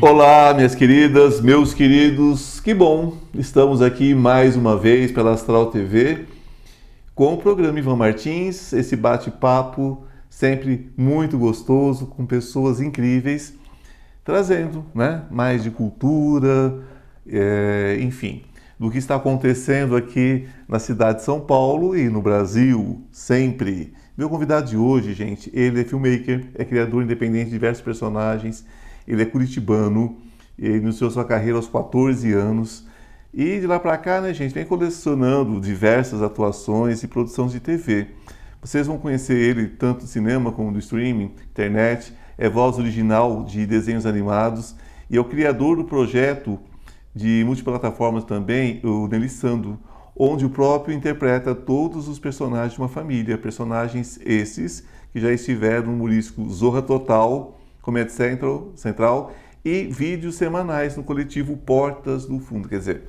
Olá, minhas queridas, meus queridos, que bom! Estamos aqui mais uma vez pela Astral TV com o programa Ivan Martins, esse bate-papo sempre muito gostoso, com pessoas incríveis, trazendo né, mais de cultura, é, enfim, do que está acontecendo aqui na cidade de São Paulo e no Brasil, sempre. Meu convidado de hoje, gente, ele é filmmaker, é criador independente de diversos personagens, ele é curitibano, ele iniciou sua carreira aos 14 anos. E de lá para cá, né, gente, vem colecionando diversas atuações e produções de TV. Vocês vão conhecer ele tanto do cinema como do streaming, internet, é voz original de desenhos animados e é o criador do projeto de multiplataformas também, o Nelissando, onde o próprio interpreta todos os personagens de uma família, personagens esses que já estiveram no humorístico Zorra Total, Comédia Central, Central e vídeos semanais no coletivo Portas do Fundo. Quer dizer,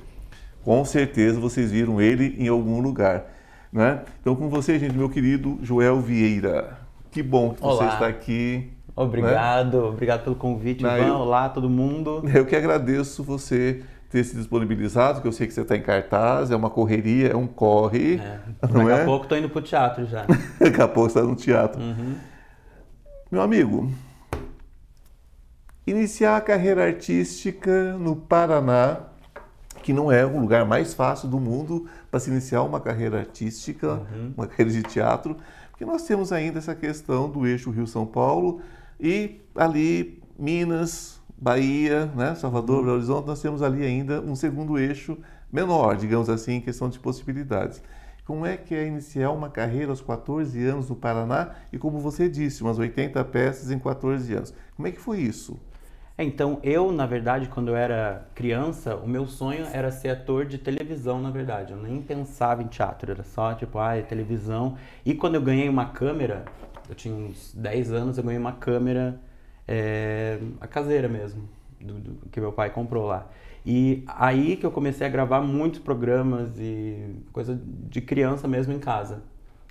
com certeza vocês viram ele em algum lugar. Né? Então, com você, gente, meu querido Joel Vieira. Que bom que Olá. você está aqui. Obrigado, né? obrigado pelo convite, Ivan. Eu, Olá, todo mundo. Eu que agradeço você ter se disponibilizado, que eu sei que você está em cartaz, é uma correria, é um corre. É. Daqui é? a pouco estou indo para o teatro já. Daqui a pouco está no teatro. Uhum. Meu amigo, iniciar a carreira artística no Paraná, que não é o lugar mais fácil do mundo para se iniciar uma carreira artística, uhum. uma carreira de teatro, porque nós temos ainda essa questão do eixo Rio-São Paulo e ali Minas, Bahia, né, Salvador, Belo Horizonte, nós temos ali ainda um segundo eixo menor, digamos assim, em questão de possibilidades. Como é que é iniciar uma carreira aos 14 anos no Paraná e, como você disse, umas 80 peças em 14 anos? Como é que foi isso? É, então, eu, na verdade, quando eu era criança, o meu sonho era ser ator de televisão, na verdade. Eu nem pensava em teatro, era só tipo, ah, é televisão. E quando eu ganhei uma câmera, eu tinha uns 10 anos, eu ganhei uma câmera, é, a caseira mesmo, do, do, que meu pai comprou lá. E aí que eu comecei a gravar muitos programas e coisa de criança mesmo em casa.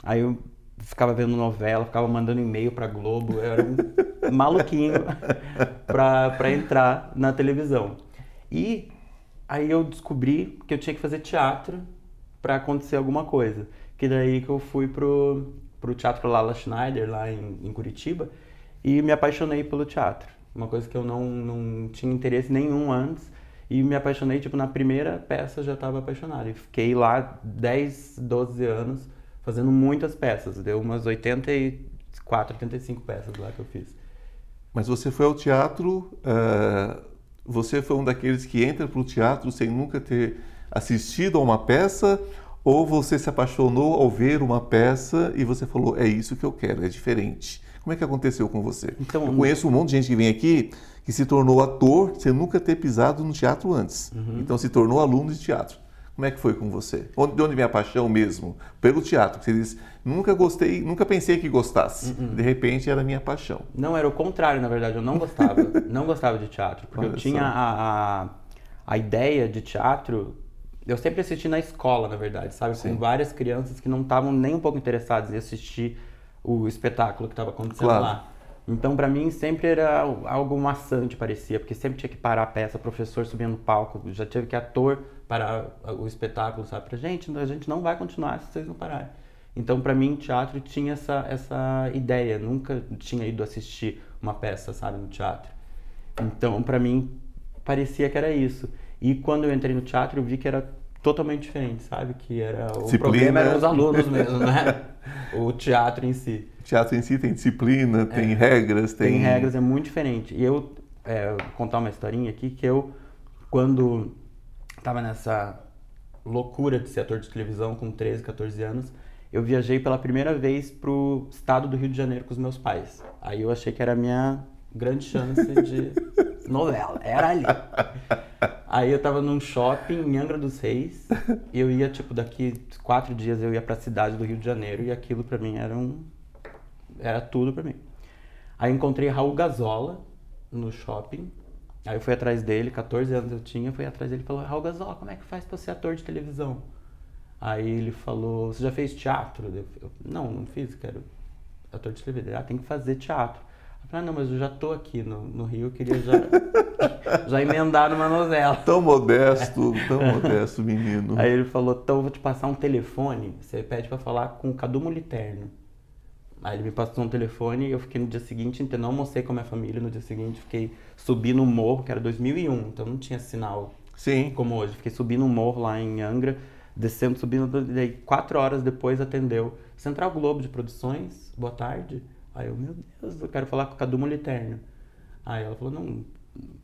Aí eu ficava vendo novela, ficava mandando e-mail pra Globo, eu era um maluquinho pra entrar na televisão. E aí eu descobri que eu tinha que fazer teatro para acontecer alguma coisa. Que daí que eu fui pro, pro Teatro Lala Schneider, lá em, em Curitiba, e me apaixonei pelo teatro. Uma coisa que eu não, não tinha interesse nenhum antes. E me apaixonei, tipo, na primeira peça já estava apaixonado. E fiquei lá 10, 12 anos fazendo muitas peças. Deu umas 84, 85 peças lá que eu fiz. Mas você foi ao teatro, uh, você foi um daqueles que entra para o teatro sem nunca ter assistido a uma peça? Ou você se apaixonou ao ver uma peça e você falou, é isso que eu quero, é diferente? Como é que aconteceu com você? Então, eu conheço um monte de gente que vem aqui que se tornou ator sem nunca ter pisado no teatro antes. Uhum. Então se tornou aluno de teatro. Como é que foi com você? De onde vem a paixão mesmo? Pelo teatro. Você diz, nunca gostei, nunca pensei que gostasse. Uh -uh. De repente era minha paixão. Não, era o contrário, na verdade. Eu não gostava. não gostava de teatro. Porque Olha eu tinha a, a, a, ideia de teatro. Eu sempre assisti na escola, na verdade, sabe? Sim. Com várias crianças que não estavam nem um pouco interessadas em assistir o espetáculo que estava acontecendo claro. lá. Então, para mim, sempre era algo maçante, parecia, porque sempre tinha que parar a peça, professor subia no palco, já teve que ator parar o espetáculo, sabe? Pra gente, a gente não vai continuar se vocês não pararem. Então, para mim, teatro tinha essa, essa ideia, nunca tinha ido assistir uma peça, sabe, no teatro. Então, para mim, parecia que era isso. E quando eu entrei no teatro, eu vi que era totalmente diferente, sabe? Que era o Disciplina. problema eram os alunos mesmo, né? o teatro em si. O teatro em si tem disciplina, tem é, regras, tem... Tem regras, é muito diferente. E eu, é, vou contar uma historinha aqui, que eu, quando estava nessa loucura de ser ator de televisão com 13, 14 anos, eu viajei pela primeira vez pro estado do Rio de Janeiro com os meus pais. Aí eu achei que era a minha grande chance de novela, era ali. Aí eu tava num shopping em Angra dos Reis, e eu ia, tipo, daqui quatro dias eu ia pra cidade do Rio de Janeiro, e aquilo pra mim era um... era tudo pra mim. Aí encontrei Raul Gazola no shopping, aí eu fui atrás dele, 14 anos eu tinha, fui atrás dele e falou, Raul Gazola, como é que faz pra ser ator de televisão? Aí ele falou, você já fez teatro? Eu, não, não fiz, quero ator de televisão. Ah, tem que fazer teatro. Ah, não, mas eu já tô aqui no, no Rio, eu queria já, já emendar numa novela. Tão modesto, tão modesto, menino. Aí ele falou, então eu vou te passar um telefone, você pede pra falar com o Cadu Moliterno. Aí ele me passou um telefone e eu fiquei no dia seguinte, então não almocei com a minha família no dia seguinte, fiquei subindo no morro, que era 2001, então não tinha sinal Sim. como hoje. Fiquei subindo um morro lá em Angra, descendo, subindo, daí quatro horas depois atendeu Central Globo de Produções, boa tarde. Aí eu, meu Deus, eu quero falar com o Cadu Moliterno. Aí ela falou, não,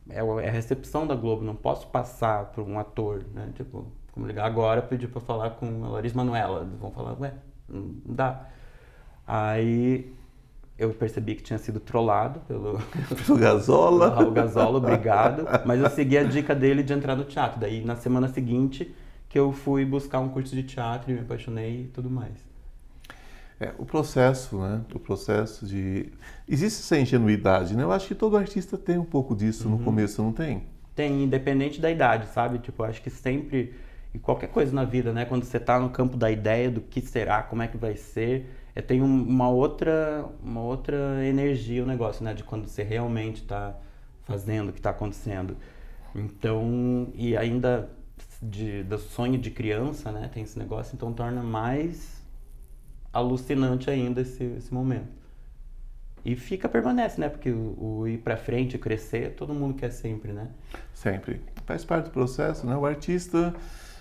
é é a recepção da Globo, não posso passar para um ator, né? Tipo, como ligar agora, pedir para falar com a Larissa Manoela. Vão falar, ué, não dá. Aí eu percebi que tinha sido trollado pelo, O Gasola. Raul Gazola, obrigado. Mas eu segui a dica dele de entrar no teatro. Daí na semana seguinte que eu fui buscar um curso de teatro e me apaixonei e tudo mais. É, o processo, né? O processo de. Existe essa ingenuidade, né? Eu acho que todo artista tem um pouco disso Uhum. no começo, não tem? Tem, independente da idade, sabe? Tipo, eu acho que sempre, e qualquer coisa na vida, né? Quando você tá no campo da ideia, do que será, como é que vai ser, é, tem um- uma outra uma outra energia o negócio, né? De quando você realmente tá fazendo o que tá acontecendo. Então, e ainda de, do sonho de criança, né? Tem esse negócio, então torna mais alucinante ainda esse, esse momento. E fica, permanece, né? Porque o, o ir pra frente, crescer, todo mundo quer sempre, né? Sempre. Faz parte do processo, né? O artista.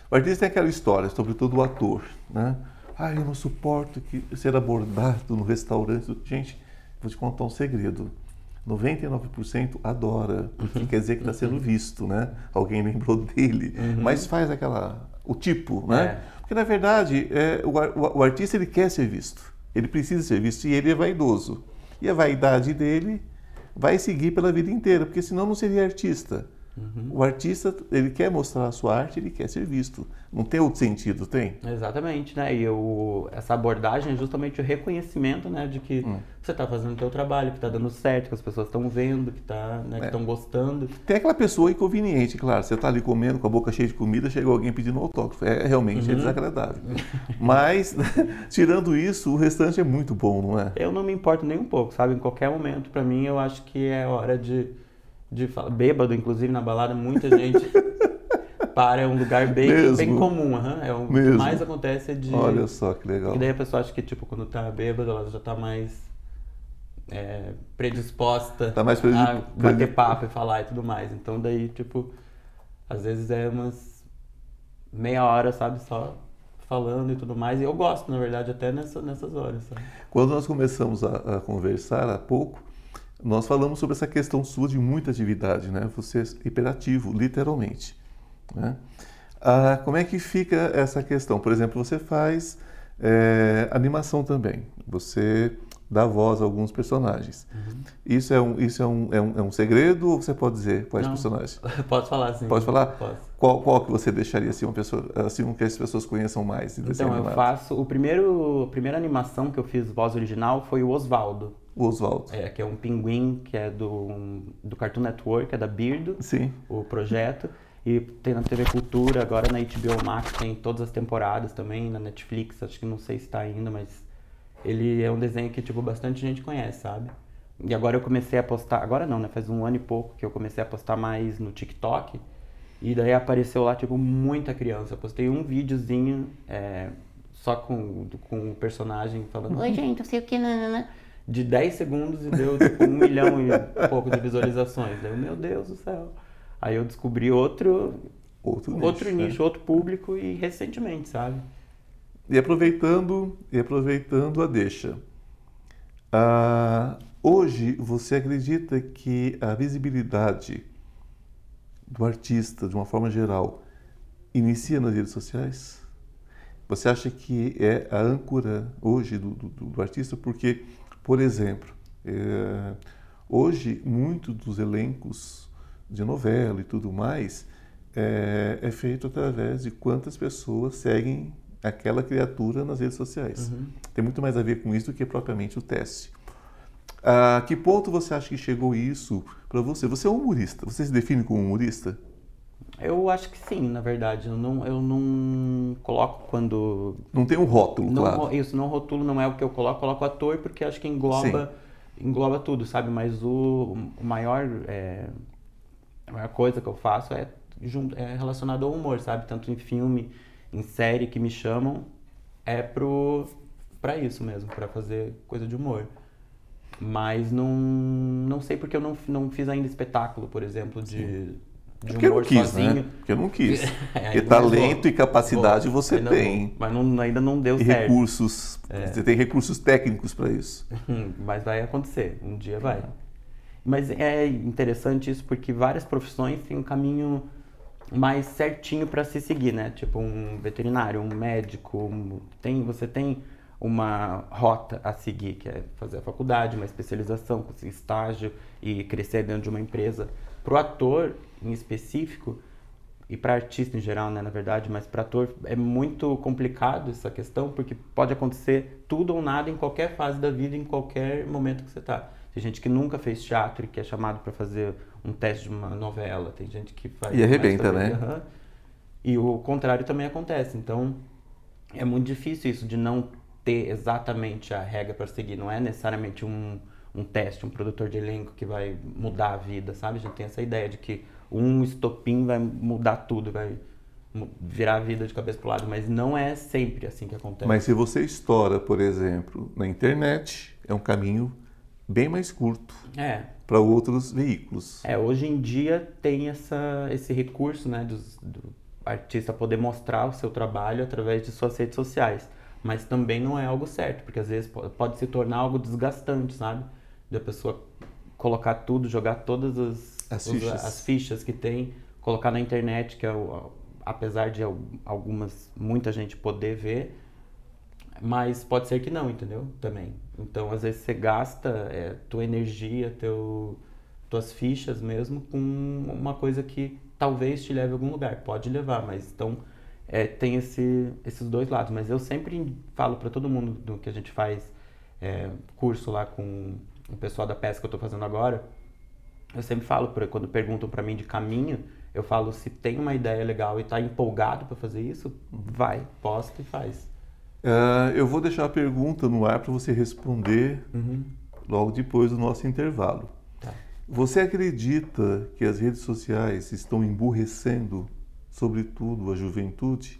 O artista tem aquela história, sobretudo o ator, né? Ah, eu não suporto que ser abordado no restaurante. Gente, vou te contar um segredo. 99% adora, porque quer dizer que está sendo visto, né? Alguém lembrou dele. Mas faz aquela. o tipo, né? É. Porque na verdade, é, o, o- o artista ele quer ser visto. Ele precisa ser visto e ele é vaidoso. E a vaidade dele vai seguir pela vida inteira, porque senão não seria artista. O artista, ele quer mostrar a sua arte, ele quer ser visto. Não tem outro sentido, tem? Exatamente, né? E essa abordagem é justamente o reconhecimento, né? De que você está fazendo o seu trabalho, que está dando certo, que as pessoas estão vendo, que tá, né, É. estão gostando. Tem aquela pessoa inconveniente, claro. Você está ali comendo com a boca cheia de comida, chega alguém pedindo autógrafo. É realmente é desagradável. Mas, tirando isso, o restante é muito bom, não é? Eu não me importo nem um pouco, sabe? Em qualquer momento, pra mim, eu acho que é hora de, de. Bêbado, inclusive, na balada, muita gente para, é um lugar bem, Mesmo? bem comum. aham. É o que Mesmo? mais acontece é de. Olha só que legal. E daí a pessoa acha que, tipo, quando tá bêbada, ela já tá mais é, predisposta Tá mais predi- a bater papo e falar e tudo mais. Então daí, tipo, às vezes é umas meia hora, sabe, só falando e tudo mais. E eu gosto, na verdade, até nessa, nessas horas, sabe? Quando nós começamos a, a conversar há pouco, nós falamos sobre essa questão sua de muita atividade, né? Você é hiperativo, literalmente. Né? Ah, como é que fica essa questão? Por exemplo, você faz eh, animação também. Você dá voz a alguns personagens. Isso, é um, isso é, um, é, um, é um segredo ou você pode dizer quais Não. personagens? Posso falar assim? Pode falar? Posso. Qual, qual que você deixaria assim, uma pessoa, assim um que as pessoas conheçam mais? Então, eu animado? faço. O primeiro, a primeira animação que eu fiz voz original foi o Osvaldo. O Oswaldo. É, que é um pinguim que é do, do Cartoon Network, é da Birdo. Sim. o projeto. E tem na TV Cultura, agora na HBO Max tem todas as temporadas também, na Netflix, acho que não sei se tá ainda, mas ele é um desenho que, tipo, bastante gente conhece, sabe? E agora eu comecei a postar, agora não, né? Faz um ano e pouco que eu comecei a postar mais no TikTok. E daí apareceu lá, tipo, muita criança. Eu postei um videozinho é, só com, com o personagem falando, oi gente, não sei o que, nanana. De 10 segundos e deu tipo, um milhão e pouco de visualizações. Daí eu, meu Deus do céu. Aí eu descobri outro, Outro nicho. outro né? nicho, outro público e recentemente, sabe? E aproveitando, e aproveitando a deixa. Ah, hoje, você acredita que a visibilidade do artista, de uma forma geral, inicia nas redes sociais? Você acha que é a âncora hoje do, do, do artista? Porque, por exemplo, eh, hoje, muito dos elencos de novela e tudo mais é, é feito através de quantas pessoas seguem aquela criatura nas redes sociais. Tem muito mais a ver com isso do que propriamente o teste. A que ponto você acha que chegou isso para você? Você é um humorista. Você se define como humorista? Eu acho que sim, na verdade. Eu não, eu não coloco quando. Não tem um rótulo, Não, claro. Isso, não rotulo não é o que eu coloco, eu coloco ator porque acho que engloba engloba tudo, sabe? Mas o, o maior, é, a maior coisa que eu faço é, é relacionado ao humor, sabe? Tanto em filme, em série que me chamam, é pro, pra isso mesmo, para fazer coisa de humor. Mas não, não sei porque eu não, não fiz ainda espetáculo, por exemplo, de, de Porque eu não quis, sozinho. né? Porque eu não quis. É, talento e capacidade você ainda tem. vou. Mas não- ainda não deu E certo. recursos. Você tem recursos técnicos para isso. Mas vai acontecer, um dia vai. Mas é interessante isso porque várias profissões têm um caminho mais certinho para se seguir, né? Tipo um veterinário, um médico, um- tem você tem uma rota a seguir, que é fazer a faculdade, uma especialização, conseguir estágio e crescer dentro de uma empresa. Pro ator, em específico, e para artista em geral, né, na verdade, mas para ator é muito complicado essa questão, porque pode acontecer tudo ou nada em qualquer fase da vida, em qualquer momento que você tá. Tem gente que nunca fez teatro e que é chamado para fazer um teste de uma novela, tem gente que faz E arrebenta, né? Aham. E o contrário também acontece. Então, é muito difícil isso de não ter exatamente a regra para seguir. Não é necessariamente um, um teste, um produtor de elenco que vai mudar a vida, sabe? A gente tem essa ideia de que um estopim vai mudar tudo, vai virar a vida de cabeça pro lado, mas não é sempre assim que acontece. Mas se você estoura, por exemplo, na internet, é um caminho bem mais curto É, para outros veículos. É, hoje em dia tem essa, esse recurso, né, dos- do, artista poder mostrar o seu trabalho através de suas redes sociais. Mas também não é algo certo, porque às vezes po- pode se tornar algo desgastante, sabe? Da pessoa colocar tudo, jogar todas as, As os- fichas. as fichas que tem, colocar na internet, que é o, apesar de al- algumas, muita gente poder ver, mas pode ser que não, entendeu? Também. Então, às vezes você gasta é, tua energia, teu, tuas fichas mesmo com uma coisa que talvez te leve a algum lugar. Pode levar, mas então é, tem esse, esses dois lados. Mas eu sempre falo para todo mundo do que a gente faz é, curso lá com o pessoal da pesca que eu estou fazendo agora. Eu sempre falo, pra- quando perguntam para mim de caminho, eu falo, se tem uma ideia legal e tá empolgado para fazer isso, vai, posta e faz. Ah, eu vou deixar a pergunta no ar para você responder logo depois do nosso intervalo. Tá. Você acredita que as redes sociais estão emburrecendo, sobretudo, a juventude?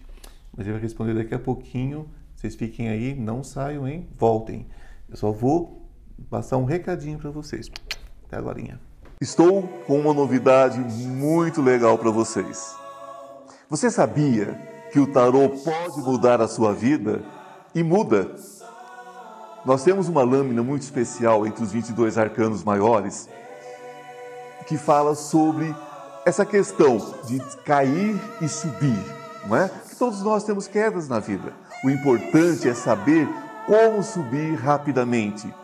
Mas ele vai responder daqui a pouquinho. Vocês fiquem aí, não saiam, hein? Voltem. Eu só vou passar um recadinho para vocês. Até agora. Estou com uma novidade muito legal para vocês. Você sabia que o tarô pode mudar a sua vida? E muda. Nós temos uma lâmina muito especial entre os 22 arcanos maiores que fala sobre essa questão de cair e subir, não é? Que todos nós temos quedas na vida. O importante é saber como subir rapidamente.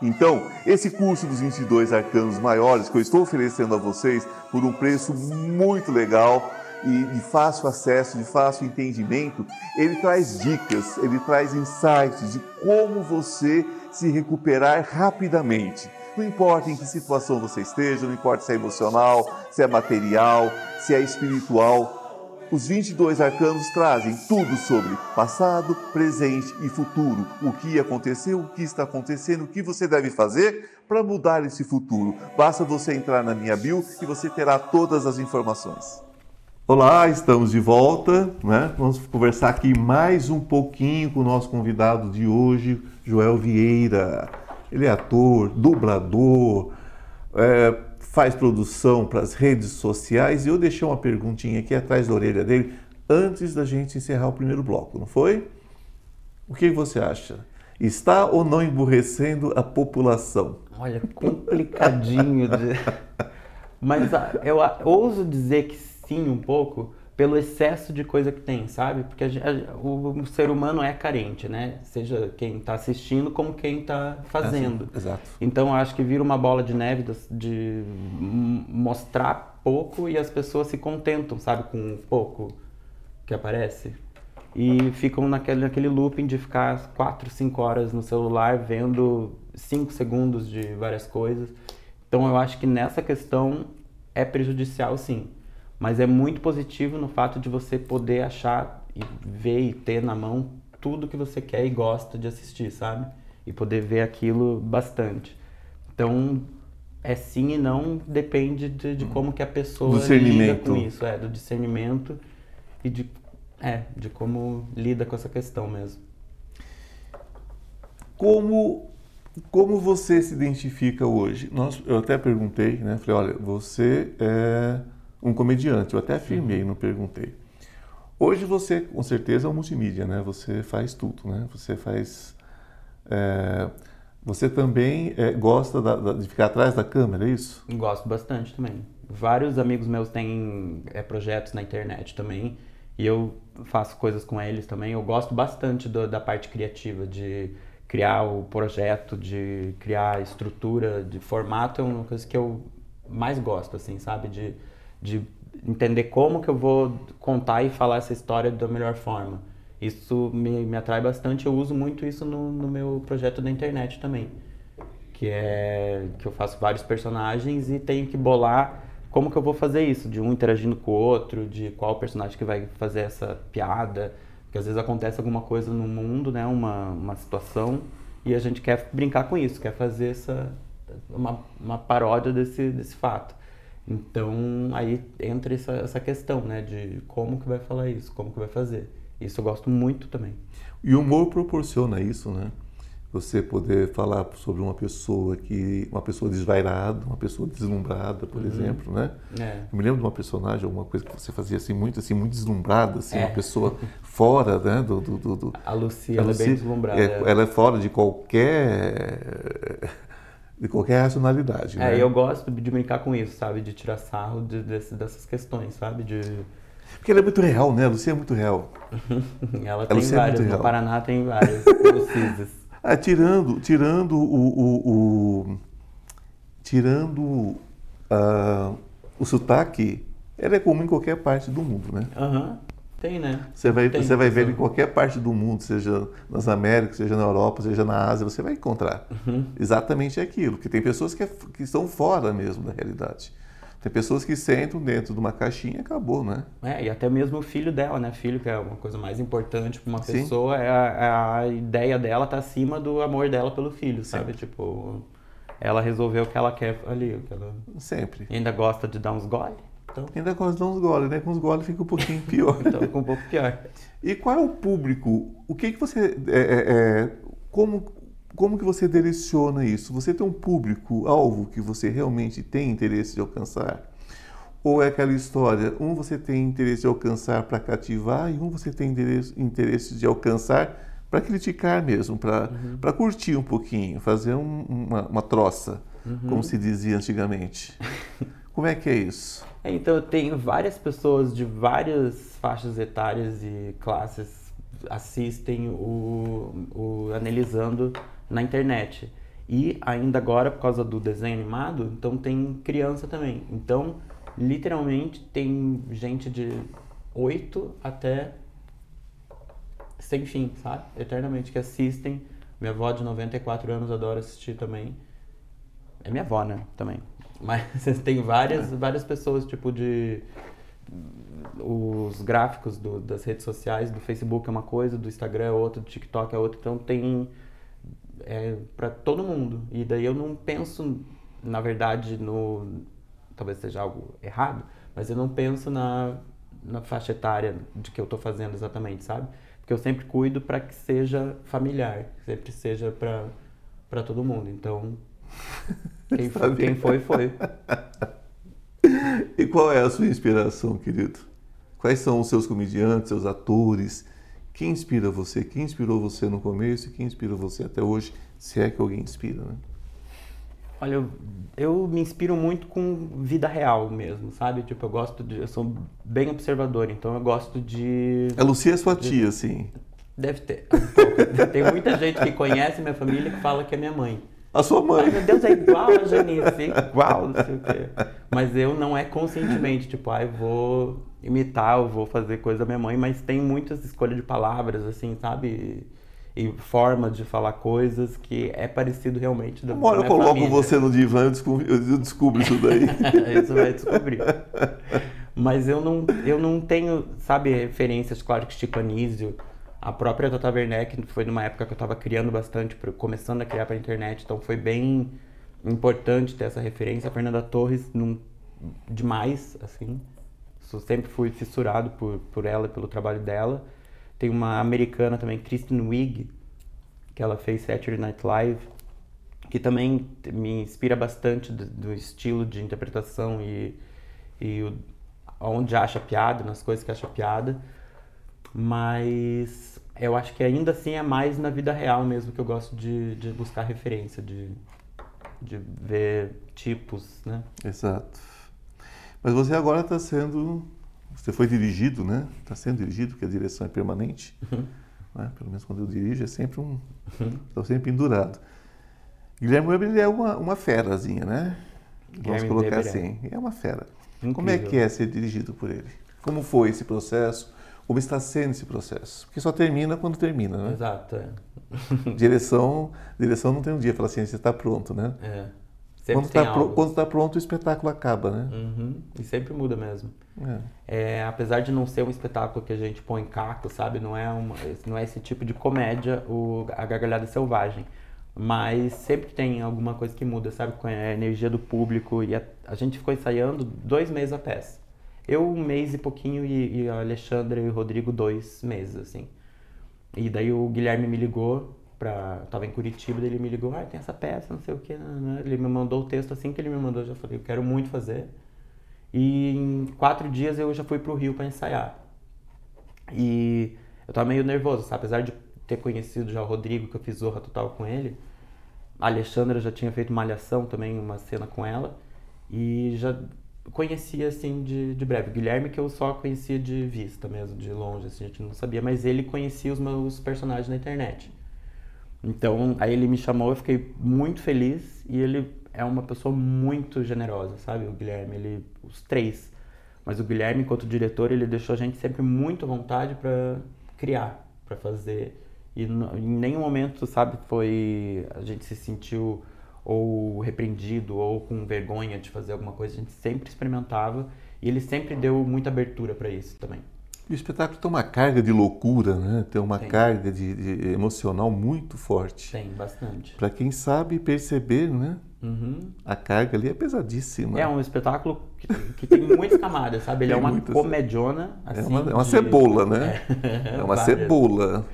Então, esse curso dos 22 arcanos maiores que eu estou oferecendo a vocês por um preço muito legal e de fácil acesso, de fácil entendimento, ele traz dicas, ele traz insights de como você se recuperar rapidamente. Não importa em que situação você esteja, não importa se é emocional, se é material, se é espiritual, os 22 arcanos trazem tudo sobre passado, presente e futuro. O que aconteceu, o que está acontecendo, o que você deve fazer para mudar esse futuro. Basta você entrar na minha bio e você terá todas as informações. Olá, estamos de volta. Né? Vamos conversar aqui mais um pouquinho com o nosso convidado de hoje, Joel Vieira. Ele é ator, dublador, é, faz produção para as redes sociais e eu deixei uma perguntinha aqui atrás da orelha dele antes da gente encerrar o primeiro bloco, não foi? O que você acha? Está ou não emburrecendo a população? Olha, complicadinho de. Mas ah, eu ouso dizer que sim, um pouco, pelo excesso de coisa que tem, sabe? Porque a a- o, o ser humano é carente, né? Seja quem está assistindo como quem está fazendo. Exato. Então eu acho que vira uma bola de neve de m- mostrar pouco e as pessoas se contentam, sabe, com pouco que aparece. E ficam naquele, naquele looping de ficar 4, 5 horas no celular vendo 5 segundos de várias coisas. Então eu acho que nessa questão é prejudicial sim. Mas é muito positivo no fato de você poder achar e ver e ter na mão tudo que você quer e gosta de assistir, sabe? E poder ver aquilo bastante. Então, é sim e não depende de, de como que a pessoa lida com isso, é, do discernimento e de, é, de como lida com essa questão mesmo. Como, como você se identifica hoje? Nós, eu até perguntei, né? Falei, olha, você é um comediante. Eu até afirmei, não perguntei. Hoje você, com certeza, é um multimídia, né? Você faz tudo, né? Você faz... é, você também é, gosta da- da- de ficar atrás da câmera, é isso? Gosto bastante também. Vários amigos meus têm é, projetos na internet também e eu faço coisas com eles também. Eu gosto bastante do- da parte criativa, de criar o projeto, de criar estrutura, de formato é uma coisa que eu mais gosto, assim, sabe? De, de entender como que eu vou contar e falar essa história da melhor forma. Isso me, me atrai bastante, eu uso muito isso no, no meu projeto da internet também que é que eu faço vários personagens e tenho que bolar como que eu vou fazer isso, de um interagindo com o outro, de qual personagem que vai fazer essa piada, porque às vezes acontece alguma coisa no mundo, né, uma, uma situação e a gente quer brincar com isso, quer fazer essa uma, uma paródia desse desse fato. Então aí entra essa, essa questão, né, de como que vai falar isso, como que vai fazer. Isso eu gosto muito também. E o humor proporciona isso, né? Você poder falar sobre uma pessoa que uma pessoa desvairada, uma pessoa deslumbrada, por exemplo, né? É. Eu me lembro de uma personagem, alguma coisa que você fazia assim muito assim, muito deslumbrada, assim, É. uma pessoa fora, né, do, do, do- do- A Lucy, a ela é bem deslumbrada. é, ela é fora de qualquer de qualquer racionalidade, É, né? eu gosto de brincar com isso, sabe? De tirar sarro de- desse- dessas questões, sabe? De... Porque ela é muito real, né? A Lucia é muito real. Ela tem Lucy é várias, no real. Paraná tem várias, Lucises. Ah, tirando, tirando o, o- o- tirando ah, o sotaque, ela é comum em qualquer parte do mundo, né? Aham, tem, né? Você vai, Tem, você vai ver em qualquer parte do mundo, seja nas Américas, seja na Europa, seja na Ásia, você vai encontrar Uhum. exatamente aquilo. Porque tem pessoas que, é- que estão fora mesmo da realidade. Tem pessoas que sentam dentro de uma caixinha e acabou, né? É, e até mesmo o filho dela, né? Filho, que é uma coisa mais importante para uma Sim. pessoa, é a, é a ideia dela tá acima do amor dela pelo filho, sabe? Tipo, ela resolveu o que ela quer ali, o que ela Sempre. ainda gosta de dar uns gole, então, Ainda com os uns goles, né? Com os goles fica um pouquinho pior. então fica um pouco pior. E qual é o público? O que que você é, é, é, como como que você direciona isso? Você tem um público alvo que você realmente tem interesse de alcançar? Ou é aquela história, um você tem interesse de alcançar para cativar e um você tem interesse, de alcançar para criticar mesmo, para para curtir um pouquinho, fazer um- uma, uma troça, como se dizia antigamente. Como é que é isso? É, então eu tenho várias pessoas de várias faixas etárias e classes assistem o, o Analisando na internet. E ainda agora, por causa do desenho animado, então tem criança também. Então, literalmente, tem gente de 8 até sem fim, sabe? Eternamente, que assistem. Minha avó de 94 anos adora assistir também. É minha avó, né? Também. Mas tem várias, várias pessoas, tipo, de. Os gráficos do- das redes sociais, do Facebook é uma coisa, do Instagram é outra, do TikTok é outra. Então tem. É pra todo mundo. E daí eu não penso, na verdade, no. Talvez seja algo errado, mas eu não penso na, na faixa etária de que eu tô fazendo exatamente, sabe? Porque eu sempre cuido para que seja familiar, sempre seja pra para todo mundo. Então, quem, quem foi, foi. E qual é a sua inspiração, querido? Quais são os seus comediantes, seus atores? Quem inspira você? Quem inspirou você no começo e quem inspira você até hoje? Se é que alguém inspira, né? Olha, eu, eu me inspiro muito com vida real mesmo, sabe? Tipo, eu gosto de. Eu sou bem observador, então eu gosto de. A Lucia é sua tia, sim. Deve ter. Tem muita gente que conhece minha família que fala que é minha mãe. A sua Ai, mãe. meu Deus, é igual a Janice, é igual, não sei o quê. Mas eu não é conscientemente, tipo, ah, eu vou imitar, eu vou fazer coisa da minha mãe, mas tem muitas escolhas de palavras, assim, sabe? E, forma de falar coisas que é parecido realmente da, Uma hora eu coloco família. você no divã e eu descubro, eu descubro isso daí. Isso vai descobrir. Mas eu não, eu não tenho, sabe, referências, claro que Chico Anísio, a própria Tata Werneck foi numa época que eu estava criando bastante, começando a criar para internet, então foi bem importante ter essa referência. A Fernanda Torres, num, demais, assim. Sempre fui fissurado por, por ela e pelo trabalho dela. Tem uma americana também, Kristen Wiig, que ela fez Saturday Night Live, que também me inspira bastante do, do estilo de interpretação e, e o, onde acha piada, nas coisas que acha piada. Mas eu acho que ainda assim é mais na vida real mesmo que eu gosto de, de buscar referência, de, de ver tipos, né? Exato. Mas você agora está sendo. Você foi dirigido, né? Está sendo dirigido, porque a direção é permanente. Uhum. Né? Pelo menos quando eu dirijo é sempre um. Estou uhum. sempre pendurado. Guilherme Weber é uma, uma ferazinha, né? Vamos Guilherme colocar Weber é. assim. É. é uma fera. Incrível. Como é que é ser dirigido por ele? Como foi esse processo? Como está sendo esse processo? Porque só termina quando termina, né? Exato. É. direção, direção não tem um dia, fala assim, você está pronto, né? É. Sempre quando está pro, tá pronto, o espetáculo acaba, né? Uhum. E sempre muda mesmo. É. É, apesar de não ser um espetáculo que a gente põe caco, sabe? Não é, uma, não é esse tipo de comédia, o, a gargalhada selvagem. Mas sempre que tem alguma coisa que muda, sabe? Com a energia do público. E a, a gente ficou ensaiando dois meses a peça. Eu um mês e pouquinho e, e a Alexandra e o Rodrigo dois meses, assim. E daí o Guilherme me ligou pra. Tava em Curitiba, ele me ligou, ah, tem essa peça, não sei o que. Ele me mandou o texto assim que ele me mandou, eu já falei, eu quero muito fazer. E em quatro dias eu já fui pro Rio para ensaiar. E eu tava meio nervoso, sabe? Apesar de ter conhecido já o Rodrigo, que eu fiz Zorra Total com ele. A Alexandra já tinha feito Malhação também, uma cena com ela. E já conhecia assim de, de breve. Guilherme que eu só conhecia de vista mesmo, de longe, assim, a gente não sabia, mas ele conhecia os meus personagens na internet. Então, aí ele me chamou, eu fiquei muito feliz e ele é uma pessoa muito generosa, sabe? O Guilherme, ele os três. Mas o Guilherme, enquanto diretor, ele deixou a gente sempre muito à vontade para criar, para fazer. E em nenhum momento, sabe, foi a gente se sentiu ou repreendido ou com vergonha de fazer alguma coisa. A gente sempre experimentava e ele sempre deu muita abertura para isso também. o espetáculo tem uma carga de loucura, né? Tem uma tem. carga de, de, emocional muito forte. Tem, bastante. Para quem sabe perceber, né? Uhum. A carga ali é pesadíssima. É um espetáculo que, que tem muitas camadas, sabe? Ele é uma muitas... comediona. Assim, é, uma, é uma de... cebola, né? É, é uma cebola.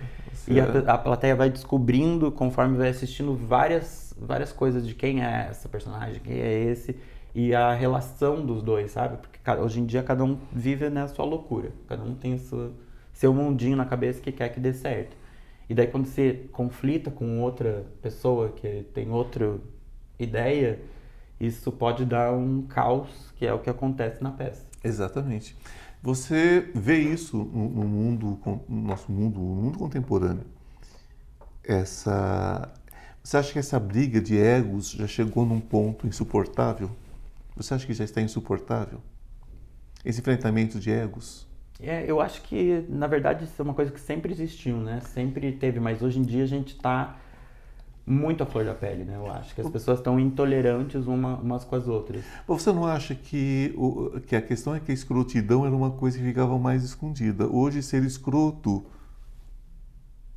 E a, a plateia vai descobrindo, conforme vai assistindo, várias várias coisas de quem é essa personagem, quem é esse e a relação dos dois, sabe? Porque hoje em dia cada um vive na sua loucura, cada um tem seu, seu mundinho na cabeça que quer que dê certo. E daí quando você conflita com outra pessoa que tem outra ideia, isso pode dar um caos, que é o que acontece na peça. Exatamente. Você vê isso no, no mundo, no nosso mundo, no mundo contemporâneo. Essa você acha que essa briga de egos já chegou num ponto insuportável? Você acha que já está insuportável? Esse enfrentamento de egos? É, eu acho que, na verdade, isso é uma coisa que sempre existiu, né? Sempre teve, mas hoje em dia a gente está muito à flor da pele, né? Eu acho que as pessoas estão intolerantes uma, umas com as outras. Você não acha que, o, que a questão é que a escrotidão era uma coisa que ficava mais escondida? Hoje, ser escroto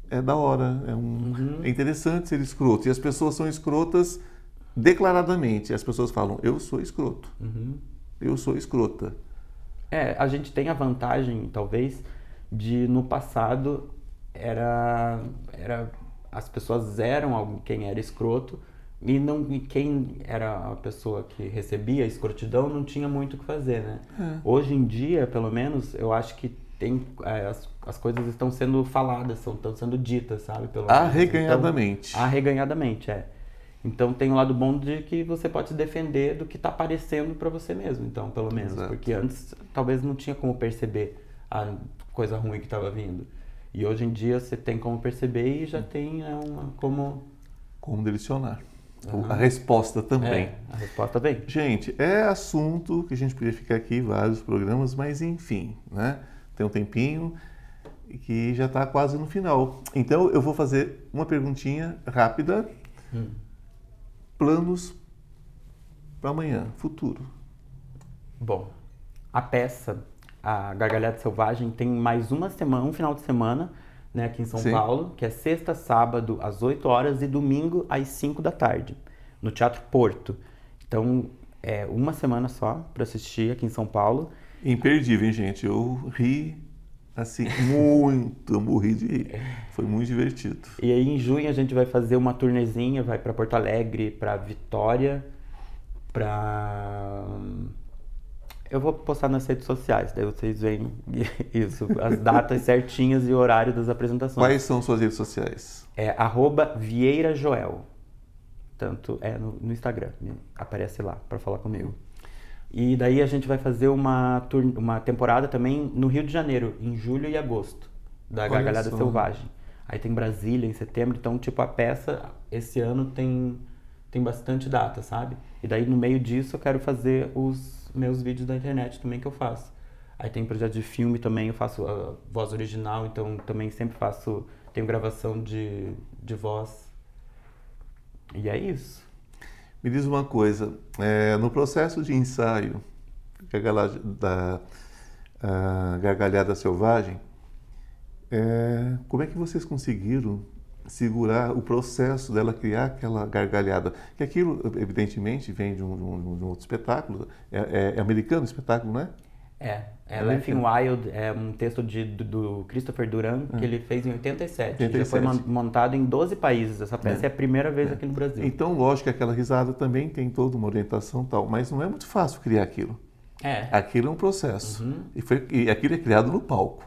é da hora, é, um, uhum. é interessante ser escroto. E as pessoas são escrotas declaradamente. As pessoas falam, eu sou escroto. Uhum. Eu sou escrota. É, a gente tem a vantagem, talvez, de no passado era, era as pessoas eram quem era escroto e não e quem era a pessoa que recebia a escrotidão não tinha muito o que fazer, né? É. Hoje em dia, pelo menos, eu acho que tem é, as, as coisas estão sendo faladas, são, estão sendo ditas, sabe? Pelo arreganhadamente. Então, arreganhadamente, é. Então tem o um lado bom de que você pode se defender do que está aparecendo para você mesmo, então, pelo menos. Exato. Porque antes talvez não tinha como perceber a coisa ruim que estava vindo. E hoje em dia você tem como perceber e já tem é, uma, como... Como direcionar. Uhum. A resposta também. É, a resposta vem. Gente, é assunto que a gente podia ficar aqui vários programas, mas enfim, né? Tem um tempinho que já está quase no final. Então eu vou fazer uma perguntinha rápida. Hum. Planos para amanhã, futuro. Bom, a peça, a Gargalhada Selvagem, tem mais uma semana, um final de semana, né, aqui em São Sim. Paulo, que é sexta, sábado às 8 horas e domingo às 5 da tarde, no Teatro Porto. Então, é uma semana só para assistir aqui em São Paulo. Imperdível, hein, gente? Eu ri assim muito, eu morri de rir. Foi muito divertido. E aí em junho a gente vai fazer uma turnezinha, vai para Porto Alegre, para Vitória, para eu vou postar nas redes sociais, daí vocês veem isso, as datas certinhas e o horário das apresentações. Quais são suas redes sociais? É arroba Vieira Joel. Tanto é no, no Instagram, aparece lá para falar comigo. E daí a gente vai fazer uma, uma temporada também no Rio de Janeiro, em julho e agosto, da Olha Gargalhada só. Selvagem. Aí tem Brasília em setembro, então tipo a peça esse ano tem tem bastante data, sabe? E daí no meio disso eu quero fazer os meus vídeos da internet também que eu faço. Aí tem projeto de filme também, eu faço a voz original, então também sempre faço, tenho gravação de, de voz. E é isso. Me diz uma coisa, é, no processo de ensaio da Gargalhada Selvagem, é, como é que vocês conseguiram segurar o processo dela criar aquela gargalhada? Que aquilo, evidentemente, vem de um, de um, de um outro espetáculo, é, é, é americano o espetáculo, não é? É, é Laughing Wild é um texto de, do, Christopher Duran que é. ele fez em 87. 87. Já foi montado em 12 países. Essa peça é, é a primeira vez é. aqui no Brasil. Então, lógico que aquela risada também tem toda uma orientação tal, mas não é muito fácil criar aquilo. É. Aquilo é um processo. Uhum. E, foi, e aquilo é criado no palco.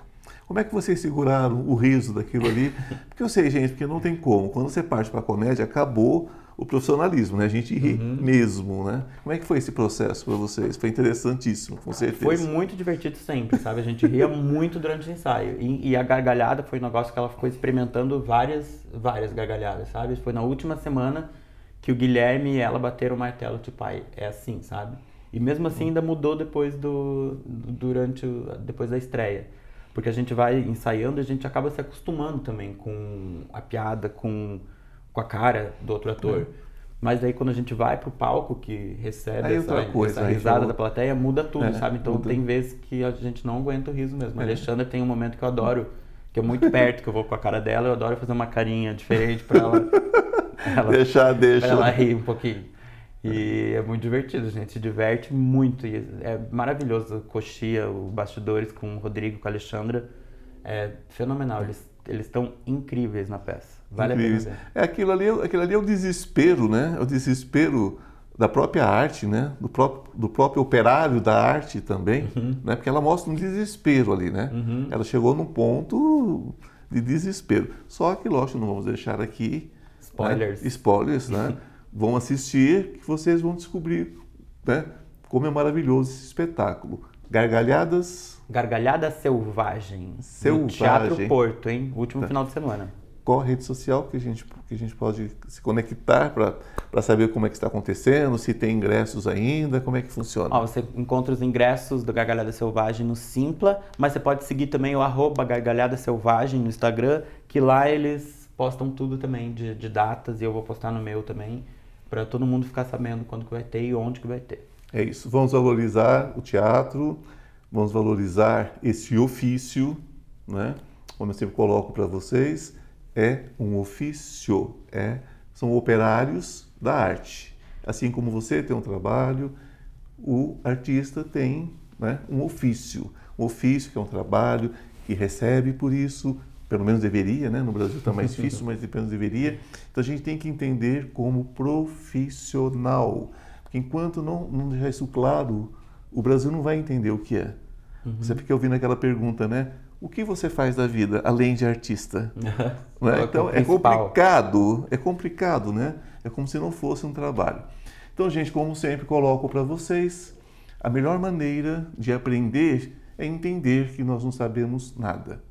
Como é que vocês seguraram o riso daquilo ali? Porque eu sei, gente, porque não tem como. Quando você parte para a comédia, acabou o profissionalismo, né? A gente ri uhum. mesmo, né? Como é que foi esse processo para vocês? Foi interessantíssimo, com certeza. Foi muito divertido sempre, sabe? A gente ria muito durante o ensaio. E, e, a gargalhada foi um negócio que ela ficou experimentando várias, várias gargalhadas, sabe? Foi na última semana que o Guilherme e ela bateram o martelo, tipo, pai, é assim, sabe? E mesmo assim ainda mudou depois do, durante o, depois da estreia. Porque a gente vai ensaiando e a gente acaba se acostumando também com a piada, com com a cara do outro ator. É. Mas daí quando a gente vai pro palco que recebe essa, coisa, essa risada da plateia, muda tudo, é, sabe? Então muda. tem vezes que a gente não aguenta o riso mesmo. É. A Alexandra tem um momento que eu adoro, que é muito perto, que eu vou com a cara dela, eu adoro fazer uma carinha diferente pra ela. ela deixar, deixa. Pra ela rir um pouquinho. E é muito divertido, a gente se diverte muito. E é maravilhoso. Coxia, o Bastidores com o Rodrigo, com a Alexandra. É fenomenal. Eles estão incríveis na peça. Vale incríveis. a pena. É, aquilo, ali, aquilo ali é o desespero, né? É o desespero da própria arte, né? Do próprio, do próprio operário da arte também, uhum. né? Porque ela mostra um desespero ali, né? Uhum. Ela chegou num ponto de desespero. Só que, lógico, não vamos deixar aqui... Spoilers. Né? Spoilers, né? vão assistir que vocês vão descobrir né? como é maravilhoso esse espetáculo. Gargalhadas Gargalhada Selvagem. Selvagem. Teatro Porto, hein? Último tá. final de semana. Qual rede social que a gente, que a gente pode se conectar para saber como é que está acontecendo, se tem ingressos ainda, como é que funciona? Ó, você encontra os ingressos do Gargalhada Selvagem no Simpla, mas você pode seguir também o arroba Gargalhada Selvagem no Instagram, que lá eles postam tudo também de, de datas e eu vou postar no meu também, para todo mundo ficar sabendo quando que vai ter e onde que vai ter. É isso. Vamos valorizar o teatro, vamos valorizar esse ofício, né? como eu sempre coloco para vocês, é um ofício, é, são operários da arte. Assim como você tem um trabalho, o artista tem né, um ofício. Um ofício que é um trabalho que recebe por isso, pelo menos deveria, né? no Brasil está mais difícil, mas pelo menos deveria. Então a gente tem que entender como profissional. Porque enquanto não, não deixar isso claro o Brasil não vai entender o que é. Uhum. Você fica ouvindo aquela pergunta, né? O que você faz da vida além de artista? né? Então é complicado, é complicado, né? É como se não fosse um trabalho. Então, gente, como sempre coloco para vocês, a melhor maneira de aprender é entender que nós não sabemos nada.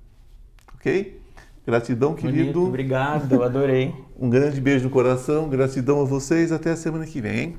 Ok? Gratidão, Bonito, querido. Obrigado, adorei. um grande beijo no coração, gratidão a vocês, até a semana que vem. Hein?